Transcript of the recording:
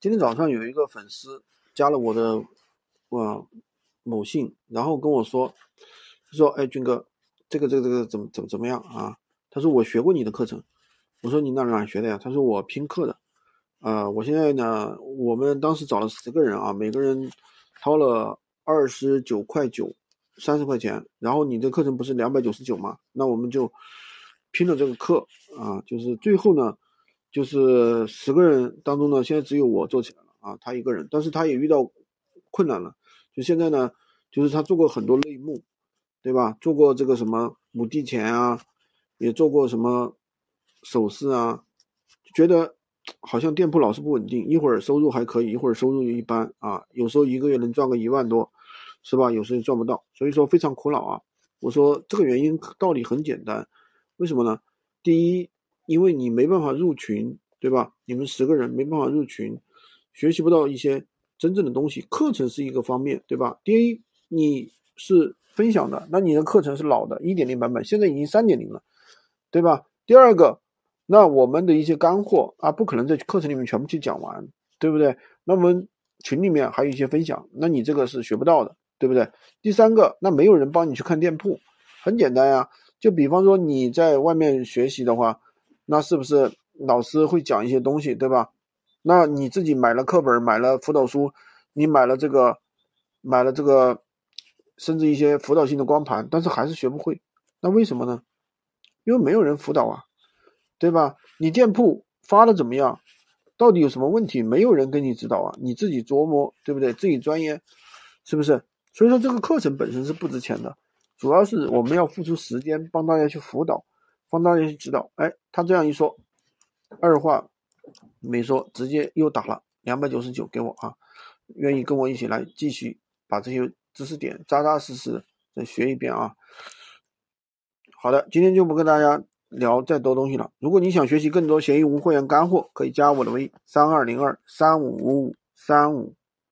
今天早上有一个粉丝加了我的啊某信，然后跟我说，他说：“哎，军哥，这个这个这个怎么怎么怎么样啊？”他说：“我学过你的课程。”我说：“你哪哪学的呀？”他说：“我拼课的。”啊，我现在呢，我们当时找了十个人啊，每个人掏了二十九块九，三十块钱。然后你的课程不是两百九十九吗？那我们就拼了这个课啊，就是最后呢。就是十个人当中呢，现在只有我做起来了啊，他一个人，但是他也遇到困难了。就现在呢，就是他做过很多类目，对吧？做过这个什么母地钱啊，也做过什么首饰啊，觉得好像店铺老是不稳定，一会儿收入还可以，一会儿收入又一般啊，有时候一个月能赚个一万多，是吧？有时候赚不到，所以说非常苦恼啊。我说这个原因道理很简单，为什么呢？第一。因为你没办法入群，对吧？你们十个人没办法入群，学习不到一些真正的东西。课程是一个方面，对吧？第一，你是分享的，那你的课程是老的，一点零版本，现在已经三点零了，对吧？第二个，那我们的一些干货啊，不可能在课程里面全部去讲完，对不对？那我们群里面还有一些分享，那你这个是学不到的，对不对？第三个，那没有人帮你去看店铺，很简单呀，就比方说你在外面学习的话。那是不是老师会讲一些东西，对吧？那你自己买了课本，买了辅导书，你买了这个，买了这个，甚至一些辅导性的光盘，但是还是学不会。那为什么呢？因为没有人辅导啊，对吧？你店铺发的怎么样？到底有什么问题？没有人给你指导啊，你自己琢磨，对不对？自己钻研，是不是？所以说这个课程本身是不值钱的，主要是我们要付出时间帮大家去辅导。方大人知道，哎，他这样一说，二话没说，直接又打了两百九十九给我啊，愿意跟我一起来继续把这些知识点扎扎实实再学一遍啊。好的，今天就不跟大家聊再多东西了。如果你想学习更多闲鱼无会员干货，可以加我的微三二零二三五五五三五。